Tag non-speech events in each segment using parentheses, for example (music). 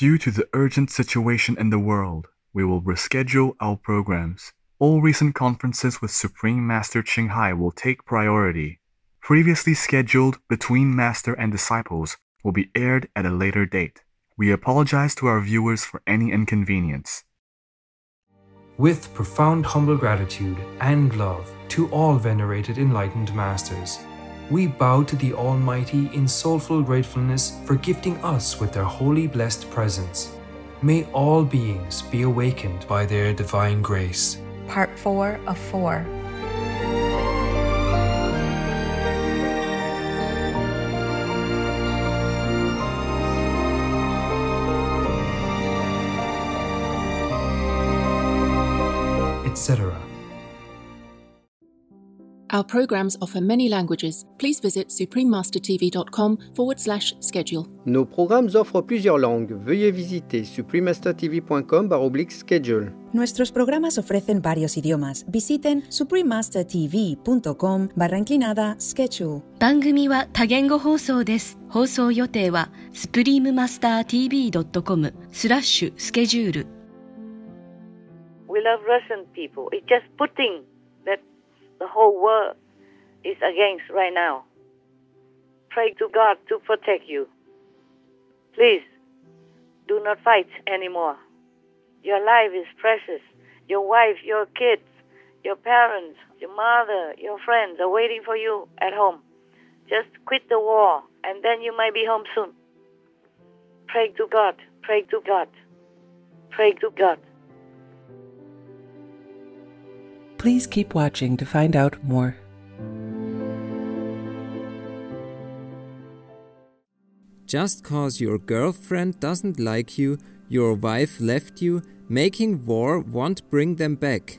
Due to the urgent situation in the world, we will reschedule our programs. All recent conferences with Supreme Master Ching Hai will take priority. Previously scheduled Between Master and Disciples will be aired at a later date. We apologize to our viewers for any inconvenience. With profound humble gratitude and love to all venerated enlightened masters, we bow to the Almighty in soulful gratefulness for gifting us with their holy blessed presence. May all beings be awakened by their divine grace. Part 4 of 4. Our programs offer many languages. Please visit suprememastertv.com forward slash schedule. Nos programmes offrent plusieurs langues. Veuillez visiter suprememastertv.com baroblique schedule. Nuestros programas ofrecen varios idiomas. Visiten suprememastertv.com barra inclinada schedule. 番組は多言語放送です。放送予定は suprememastertv.com スラッシュスケジュール We love Russian people. It's just putting that the whole world is against right now. Pray to God to protect you. Please, do not fight anymore. Your life is precious. Your wife, your kids, your parents, your mother, your friends are waiting for you at home. Just quit the war, and then you might be home soon. Pray to God. Pray to God. Pray to God. Please keep watching to find out more. Just cause your girlfriend doesn't like you, your wife left you, making war won't bring them back.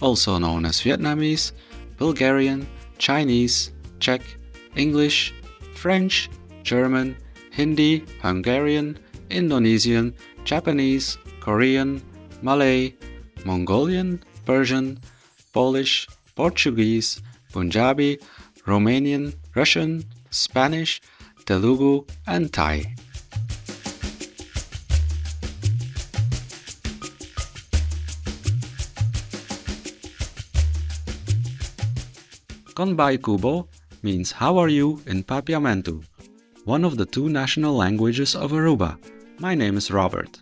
also known as Vietnamese, Bulgarian, Chinese, Czech, English, French, German, Hindi, Hungarian, Indonesian, Japanese, Korean, Malay, Mongolian, Persian, Polish, Portuguese, Punjabi, Romanian, Russian, Spanish, Telugu, and Thai. Konbai Kubo means how are you in Papiamentu, one of the two national languages of Aruba. My name is Robert.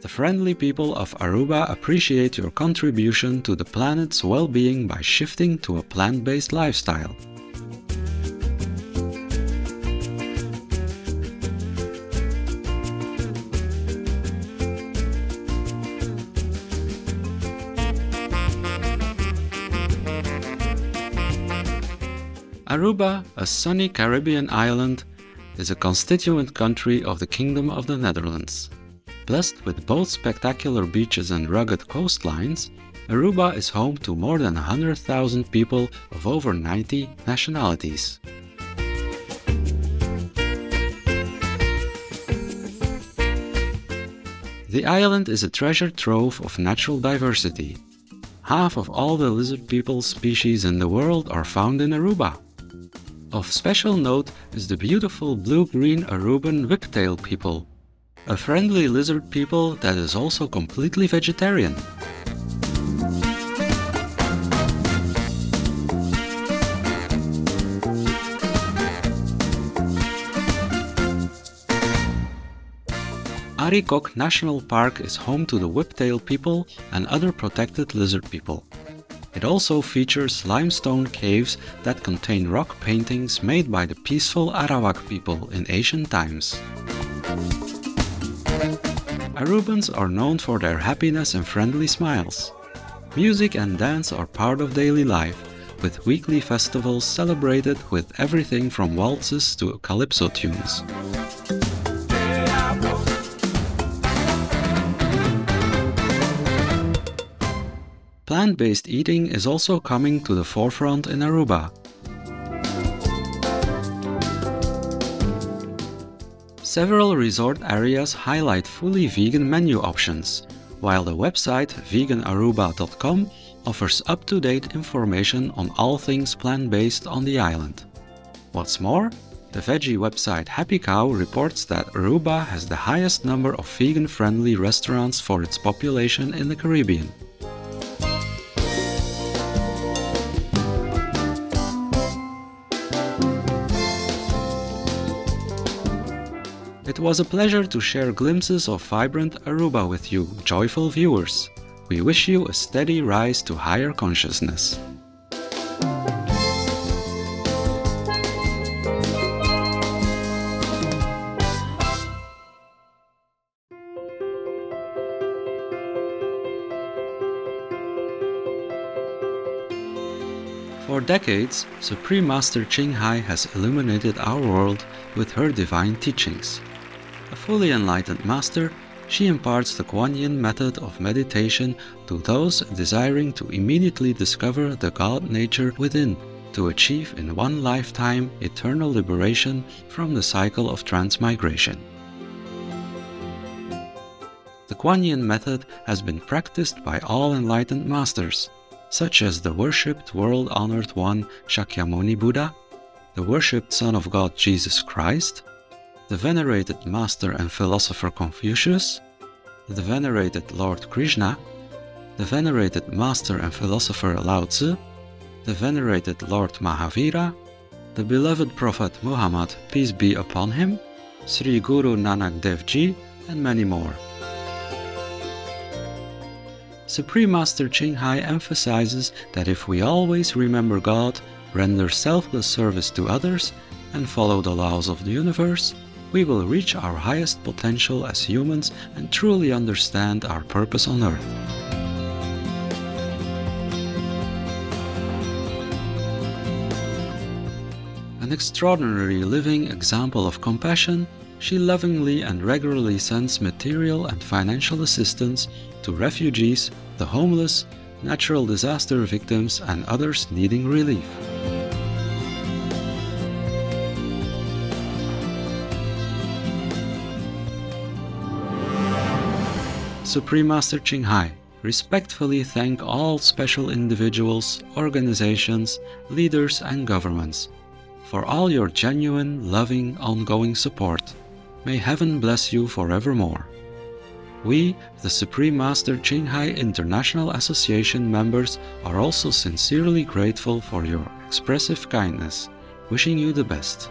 The friendly people of Aruba appreciate your contribution to the planet's well-being by shifting to a plant-based lifestyle. Aruba, a sunny Caribbean island, is a constituent country of the Kingdom of the Netherlands. Blessed with both spectacular beaches and rugged coastlines, Aruba is home to more than 100,000 people of over 90 nationalities. The island is a treasure trove of natural diversity. Half of all the lizard people species in the world are found in Aruba. Of special note is the beautiful blue-green Aruban whiptail people, a friendly lizard people that is also completely vegetarian. Arikok National Park is home to the whiptail people and other protected lizard people. It also features limestone caves that contain rock paintings made by the peaceful Arawak people in ancient times. Arubans are known for their happiness and friendly smiles. Music and dance are part of daily life, with weekly festivals celebrated with everything from waltzes to calypso tunes. Plant based eating is also coming to the forefront in Aruba. Several resort areas highlight fully vegan menu options, while the website veganaruba.com offers up to date information on all things plant based on the island. What's more, the veggie website Happy Cow reports that Aruba has the highest number of vegan friendly restaurants for its population in the Caribbean. It was a pleasure to share glimpses of vibrant Aruba with you, joyful viewers. We wish you a steady rise to higher consciousness. For decades, Supreme Master Ching Hai has illuminated our world with her divine teachings. A fully enlightened master, she imparts the Kuan Yin method of meditation to those desiring to immediately discover the God nature within to achieve in one lifetime eternal liberation from the cycle of transmigration. The Kuan Yin method has been practiced by all enlightened masters, such as the worshipped world honored one Shakyamuni Buddha, the worshipped Son of God Jesus Christ, the venerated master and philosopher Confucius, the venerated Lord Krishna, the venerated master and philosopher Lao Tzu, the venerated Lord Mahavira, the beloved Prophet Muhammad, peace be upon him, Sri Guru Nanak Dev Ji, and many more. Supreme Master Ching Hai emphasizes that if we always remember God, render selfless service to others, and follow the laws of the universe, we will reach our highest potential as humans and truly understand our purpose on earth. An extraordinary living example of compassion, she lovingly and regularly sends material and financial assistance to refugees, the homeless, natural disaster victims, and others needing relief. Supreme Master Ching Hai respectfully thank all special individuals, organizations, leaders, and governments for all your genuine, loving, ongoing support. May heaven bless you forevermore. We, the Supreme Master Ching Hai International Association members, are also sincerely grateful for your expressive kindness, wishing you the best.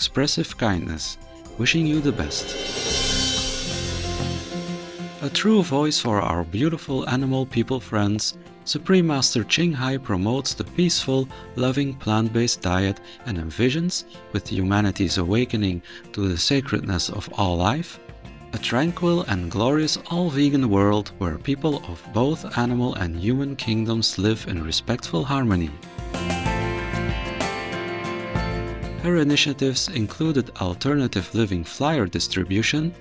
expressive kindness, wishing you the best. A true voice for our beautiful animal people friends, Supreme Master Ching Hai promotes the peaceful, loving plant based diet and envisions, with humanity's awakening to the sacredness of all life, a tranquil and glorious all vegan world where people of both animal and human kingdoms live in respectful harmony. Her initiatives included alternative living flyer distribution,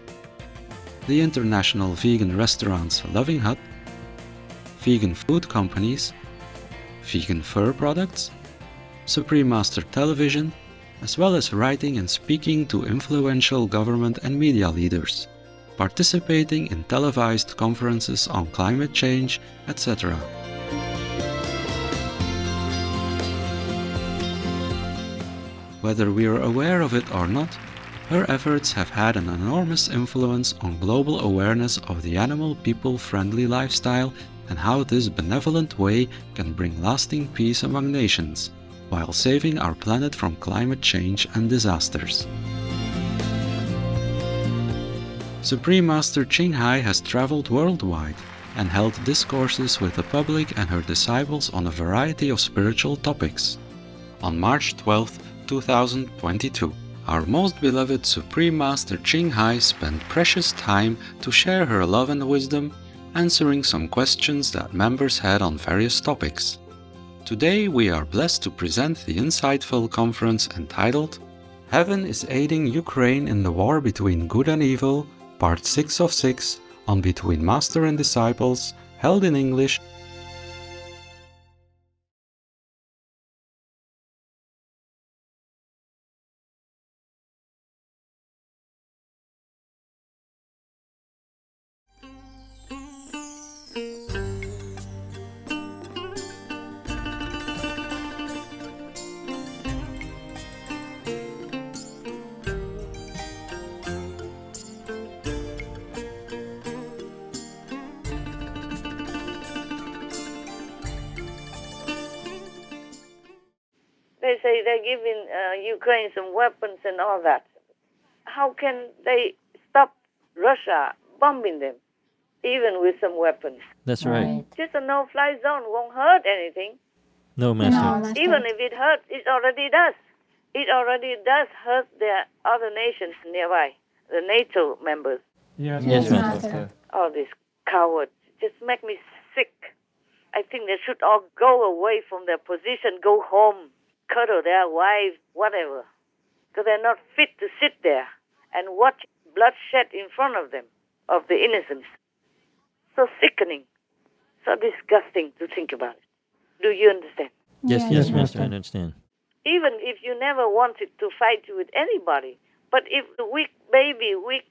the international vegan restaurants Loving Hut, vegan food companies, vegan fur products, Supreme Master Television, as well as writing and speaking to influential government and media leaders, participating in televised conferences on climate change, etc. Whether we are aware of it or not, her efforts have had an enormous influence on global awareness of the animal people friendly lifestyle and how this benevolent way can bring lasting peace among nations, while saving our planet from climate change and disasters. Supreme Master Ching Hai has traveled worldwide and held discourses with the public and her disciples on a variety of spiritual topics. On March 12, 2022, our most beloved Supreme Master Ching Hai spent precious time to share her love and wisdom, answering some questions that members had on various topics. Today we are blessed to present the insightful conference entitled Heaven is Aiding Ukraine in the War Between Good and Evil, Part 6 of 6 on Between Master and Disciples, held in English They say they're giving uh, Ukraine some weapons and all that. How can they stop Russia bombing them, even with some weapons? That's right. Just a no-fly zone won't hurt anything. No, Master. Even if it hurts, it already does. It already does hurt the other nations nearby, the NATO members. Yes, yes Master. All these cowards just make me sick. I think they should all go away from their position, go home, cuddle their wives, whatever. Because they're not fit to sit there and watch bloodshed in front of them, of the innocents. So sickening, so disgusting to think about it. Do you understand? Yes, yes, Master, I understand. Even if you never wanted to fight with anybody, but if the weak baby, weak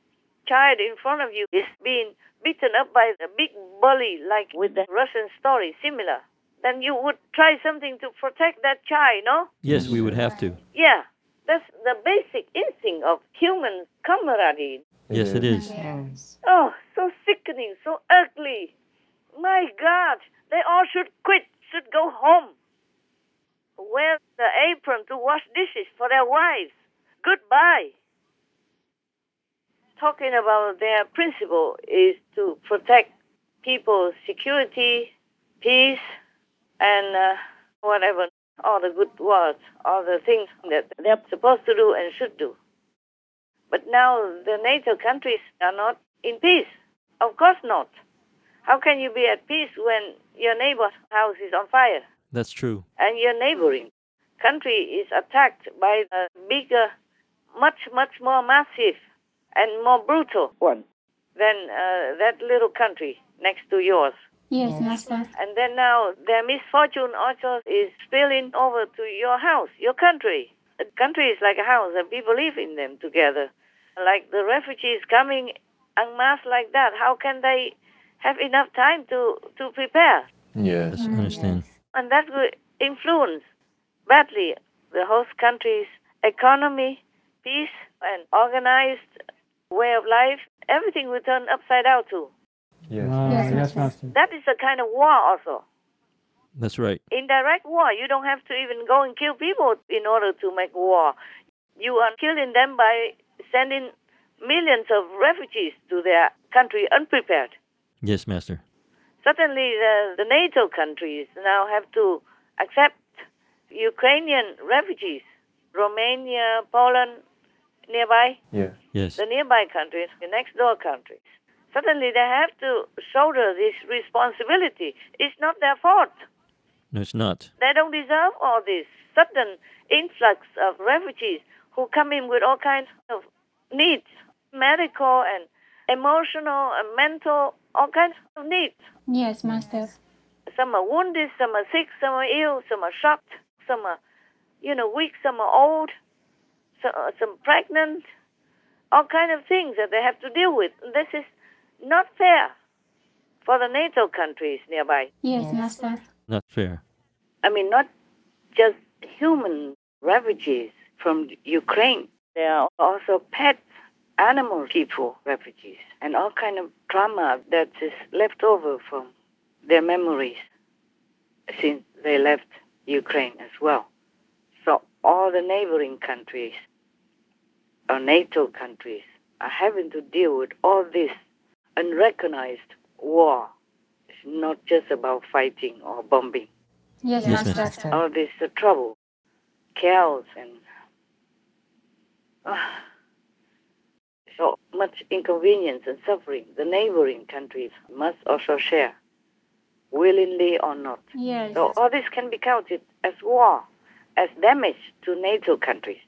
child in front of you is being beaten up by a big bully, like with the Russian story, similar, then you would try something to protect that child, no? Yes, we would have to. Yeah, that's the basic instinct of human camaraderie. Yes, it is. Oh, so sickening, so ugly. My God, they all should quit, should go home. Wear the apron to wash dishes for their wives. Goodbye. Talking about their principle is to protect people's security, peace, and uh, whatever, all the good words, all the things that they're supposed to do and should do. But now the NATO countries are not in peace. Of course not. How can you be at peace when your neighbor's house is on fire That's true. and your neighboring country is attacked by a bigger, much, much more massive and more brutal one than uh, that little country next to yours? Yes, Master. And then now their misfortune also is spilling over to your house, your country. a country is like a house and people live in them together. Like the refugees coming en masse like that, how can they have enough time to, to prepare? Yes, I understand. And that will influence badly the host country's economy, peace, and organized way of life. Everything will turn upside down too. Yes. yes, yes, Master. That is a kind of war also. That's right. Indirect war. You don't have to even go and kill people in order to make war. You are killing them by sending millions of refugees to their country unprepared. Yes, Master. Certainly, the, the NATO countries now have to accept Ukrainian refugees, Romania, Poland, nearby, Yes. Yes. the nearby countries, the next door countries. Certainly, they have to shoulder this responsibility. It's not their fault. No, it's not. They don't deserve all this sudden influx of refugees who come in with all kinds of needs, medical and emotional and mental, all kinds of needs. Yes, Master. Some are wounded, some are sick, some are ill, some are shocked, some are, you know, weak, some are old, so, uh, some pregnant, all kinds of things that they have to deal with. This is not fair for the NATO countries nearby. Yes, Master. Not fair. I mean, not just human refugees from Ukraine. There are also pet animal people refugees and all kind of trauma that is left over from their memories since they left Ukraine as well. So all the neighboring countries or NATO countries are having to deal with all this unrecognized war. It's not just about fighting or bombing Yes, Yes, Master. Master. all this uh, trouble, chaos, and ah, so much inconvenience and suffering. The neighboring countries must also share, willingly or not. Yes. So all this can be counted as war, as damage to NATO countries.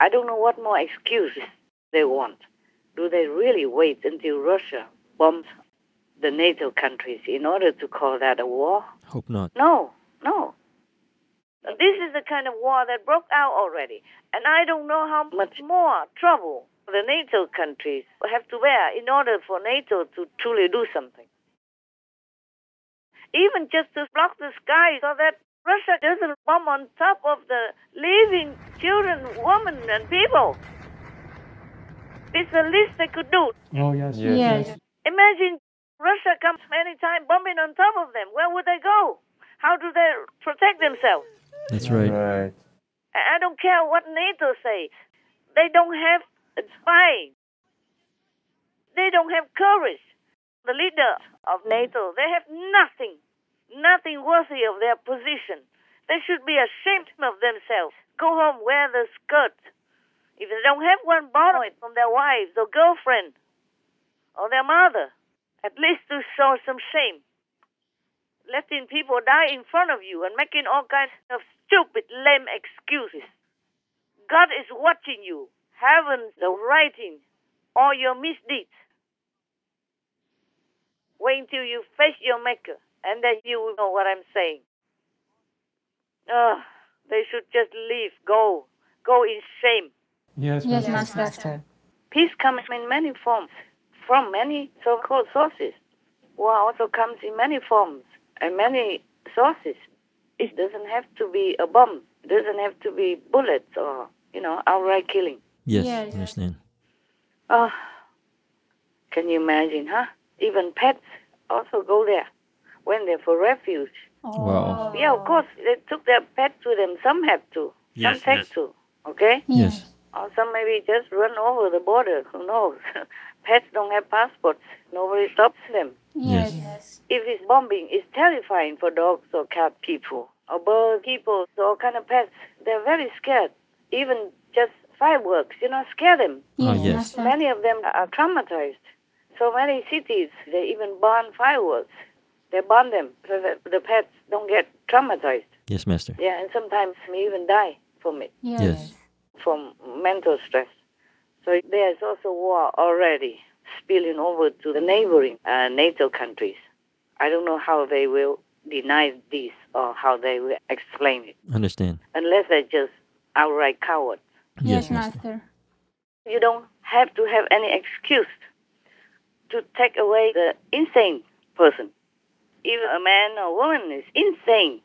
I don't know what more excuses they want. Do they really wait until Russia bombs the NATO countries in order to call that a war? Hope not. No, no. This is the kind of war that broke out already. And I don't know how much more trouble the NATO countries have to bear in order for NATO to truly do something. Even just to block the sky so that Russia doesn't bomb on top of the living children, women, and people. It's the least they could do. Oh, yes. Yes. Yes. Imagine Russia comes anytime bombing on top of them. Where would they go? How do they protect themselves? That's right. Right. I I don't care what NATO say. They don't have a spy. They don't have courage. The leader of NATO, they have nothing, nothing worthy of their position. They should be ashamed of themselves. Go home, wear the skirt. If they don't have one, borrow it from their wives or girlfriend or their mother, at least to show some shame. Letting people die in front of you and making all kinds of stupid, lame excuses. God is watching you. Heaven the writing all your misdeeds. Wait until you face your maker, and then you will know what I'm saying. Ah, they should just leave, go, go in shame. Yes, Yes, Master. Master. Peace comes in many forms, from many so-called sources. War also comes in many forms and many sources. It doesn't have to be a bomb. It doesn't have to be bullets or, you know, outright killing. Yes, Yes. I understand. Oh, can you imagine, huh? Even pets also go there when they're for refuge. Oh. Wow. Yeah, of course, they took their pets with them. Some have to. Yes, some take yes. to. Okay? Yes. Or some maybe just run over the border. Who knows? (laughs) Pets don't have passports. Nobody stops them. Yes. Yes. If it's bombing, it's terrifying for dogs or cat people or bird people, or all kind of pets. They're very scared. Even just fireworks, you know, scare them. Oh, Yes, yes. Many of them are traumatized. So many cities, they even burn fireworks. They burn them so that the pets don't get traumatized. Yes, Master. Yeah, and sometimes may even die from it, Yes. Yes. From mental stress. So there's also war already spilling over to the neighboring uh, NATO countries. I don't know how they will deny this or how they will explain it, Understand. unless they're just outright cowards. Yes, Master. You don't have to have any excuse to take away the insane person. If a man or woman is insane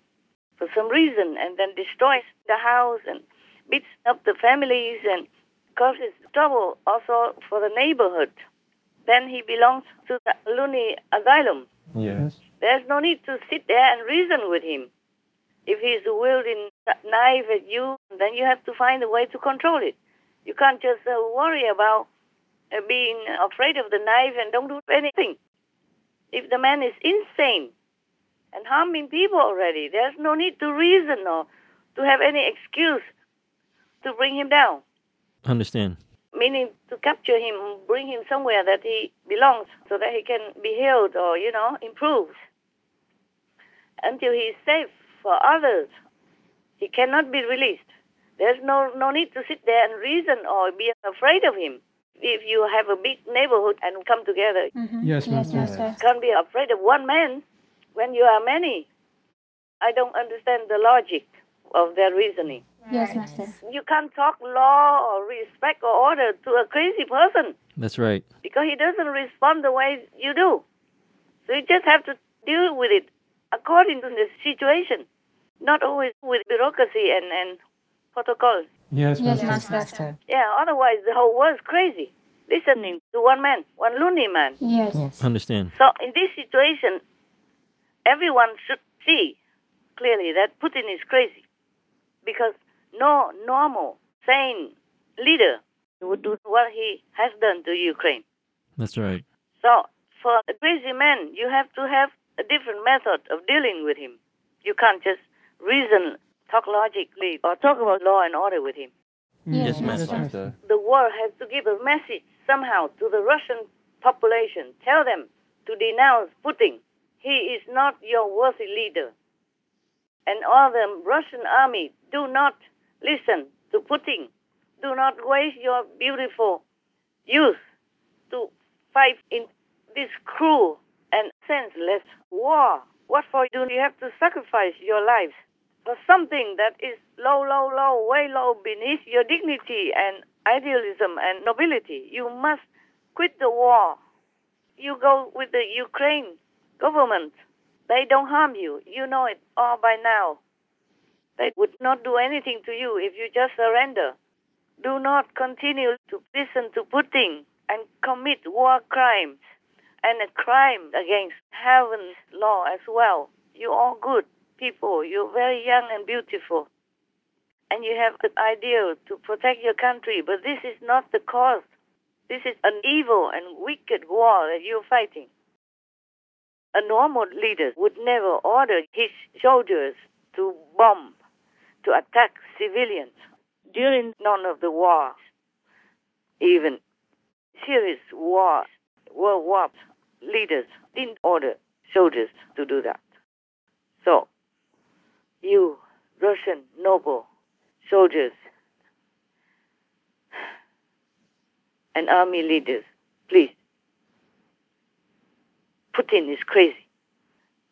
for some reason and then destroys the house and beats up the families and causes trouble also for the neighborhood, then he belongs to the loony asylum. Yes. There's no need to sit there and reason with him. If he's wielding a knife at you, then you have to find a way to control it. You can't just uh, worry about uh, being afraid of the knife and don't do anything. If the man is insane and harming people already, there's no need to reason or to have any excuse to bring him down. Understand. Meaning to capture him, bring him somewhere that he belongs so that he can be healed or, you know, improved. Until he is safe for others, he cannot be released. There's no, no need to sit there and reason or be afraid of him. If you have a big neighborhood and come together, Mhm. Yes, Yes, Master. Master. can't be afraid of one man when you are many. I don't understand the logic of their reasoning. Yes, Master. You can't talk law or respect or order to a crazy person That's right. because he doesn't respond the way you do. So you just have to deal with it according to the situation, not always with bureaucracy and, and protocol. Yes, Yes, Master. Master. Yeah, otherwise the whole world's crazy, listening to one man, one loony man. Yes. Understand. So in this situation, everyone should see clearly that Putin is crazy because no normal, sane leader would do what he has done to Ukraine. That's right. So for a crazy man, you have to have a different method of dealing with him. You can't just reason, talk logically, or talk about law and order with him. Mm. Yes, Yes, Master. Master. The world has to give a message somehow to the Russian population. Tell them to denounce Putin. He is not your worthy leader. And all the Russian army do not listen to Putin. Do not waste your beautiful youth to fight in this cruel and senseless war. What for do you have to sacrifice your lives for something that is low, low, low, way low beneath your dignity and idealism and nobility? You must quit the war. You go with the Ukraine government. They don't harm you. You know it all by now. They would not do anything to you if you just surrender. Do not continue to listen to Putin and commit war crimes and a crime against heaven's law as well. You're all good people. You're very young and beautiful. And you have the ideal to protect your country, but this is not the cause. This is an evil and wicked war that you're fighting. A normal leader would never order his soldiers to bomb, to attack civilians during none of the wars, even serious wars, world wars. Leaders didn't order soldiers to do that. So, you Russian noble soldiers and army leaders, please, Putin is crazy.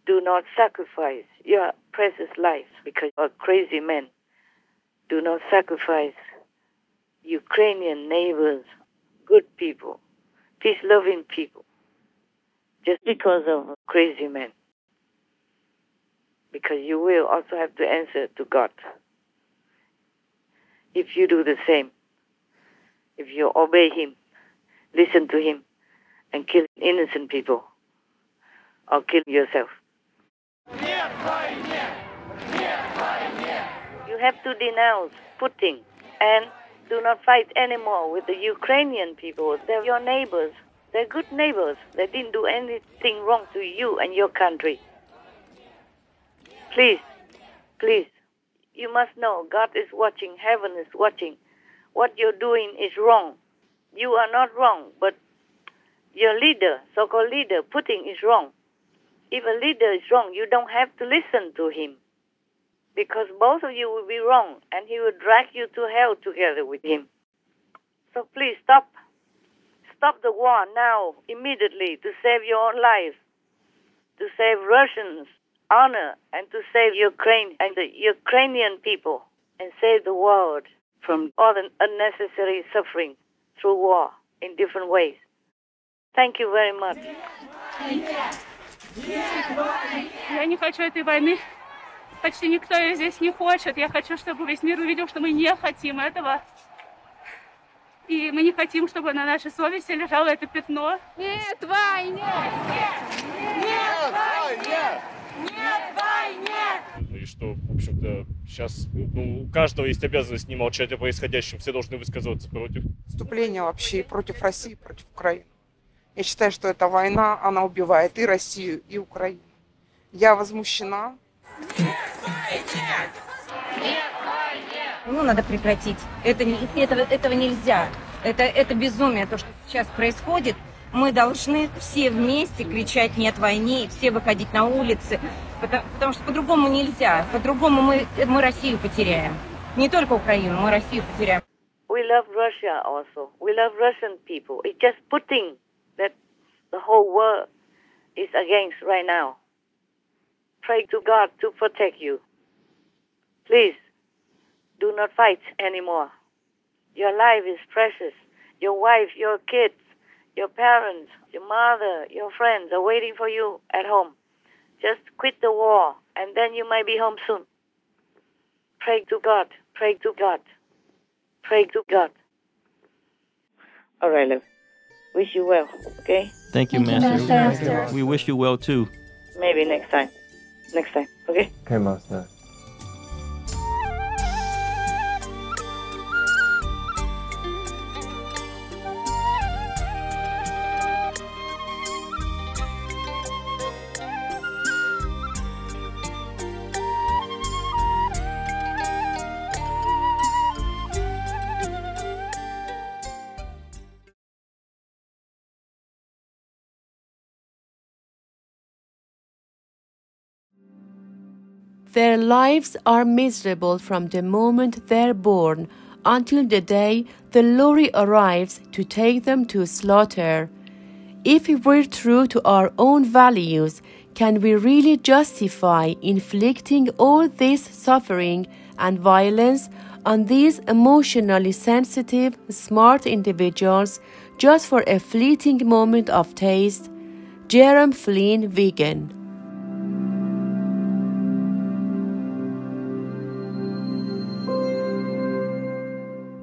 Do not sacrifice your precious life because of crazy men. Do not sacrifice Ukrainian neighbors, good people, peace loving people, just because of crazy men. Because you will also have to answer to God. If you do the same, if you obey Him, listen to Him, and kill innocent people, or kill yourself. You have to denounce Putin and do not fight anymore with the Ukrainian people. They're your neighbors. They're good neighbors. They didn't do anything wrong to you and your country. Please, please, you must know God is watching, heaven is watching. What you're doing is wrong. You are not wrong, but your leader, so called leader, Putin is wrong. If a leader is wrong, you don't have to listen to him because both of you will be wrong and he will drag you to hell together with him. So please stop. Stop the war now, immediately, to save your own life, to save Russians' honor, and to save Ukraine and the Ukrainian people. and save the world from all the unnecessary suffering through war in different ways. Thank you very much. Я не хочу этой войны. Почти никто ее здесь не хочет. Я хочу, чтобы весь мир увидел, что мы не хотим этого. И мы не хотим, чтобы на нашей совести лежало это пятно. Нет войне! Нет войне! Нет войне! И что, в общем-то, сейчас ну, у каждого есть обязанность не молчать о происходящем, все должны высказываться против. Вступление вообще против России, против Украины. Я считаю, что эта война, она убивает и Россию, и Украину. Я возмущена. Ну, надо прекратить. Это, не- этого, этого нельзя. Это, это безумие, то, что сейчас происходит. Мы должны все вместе кричать «нет войне» и все выходить на улицы, потому, потому что по-другому нельзя. По-другому мы, мы Россию потеряем. Не только Украину, мы Россию потеряем. We love Russia also. We love Russian people. It's just putting that the whole world is against right now. Pray to God to protect you. Please, do not fight anymore. Your life is precious. Your wife, your kids, your parents, your mother, your friends are waiting for you at home. Just quit the war, and then you might be home soon. Pray to God. Pray to God. Pray to God. All right, love. Wish you well, okay? Thank you, Thank you, Master. Master. We wish you well too. Maybe next time. Next time, okay? Okay, Master. Their lives are miserable from the moment they're born until the day the lorry arrives to take them to slaughter. If we're true to our own values, can we really justify inflicting all this suffering and violence on these emotionally sensitive, smart individuals just for a fleeting moment of taste? Jerome Flynn Vegan.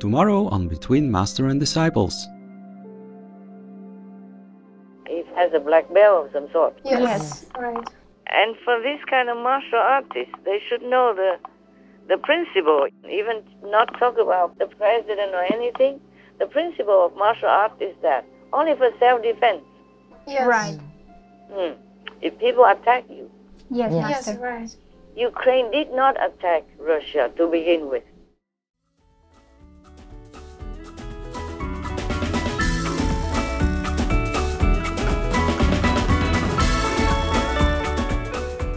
Tomorrow on Between Master and Disciples. It has a black belt of some sort. Yes. Right. And for this kind of martial artists, they should know the the principle. Even not talk about the president or anything. The principle of martial art is that only for self-defense. Yes. Right. Hmm. If people attack you, Yes, Yes. Master. right. Ukraine did not attack Russia to begin with.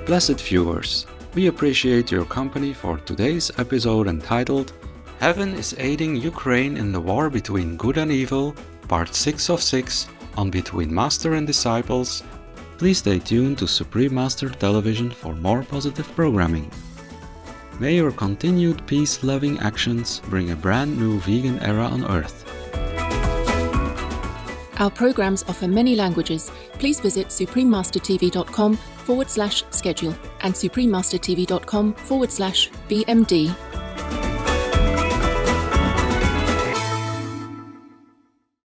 Blessed viewers, we appreciate your company for today's episode entitled Heaven is Aiding Ukraine in the War Between Good and Evil, Part 6 of 6 on Between Master and Disciples. Please stay tuned to Supreme Master Television for more positive programming. May your continued peace loving actions bring a brand new vegan era on Earth. Our programs offer many languages. Please visit suprememastertv.com forward slash schedule and suprememastertv.com forward slash BMD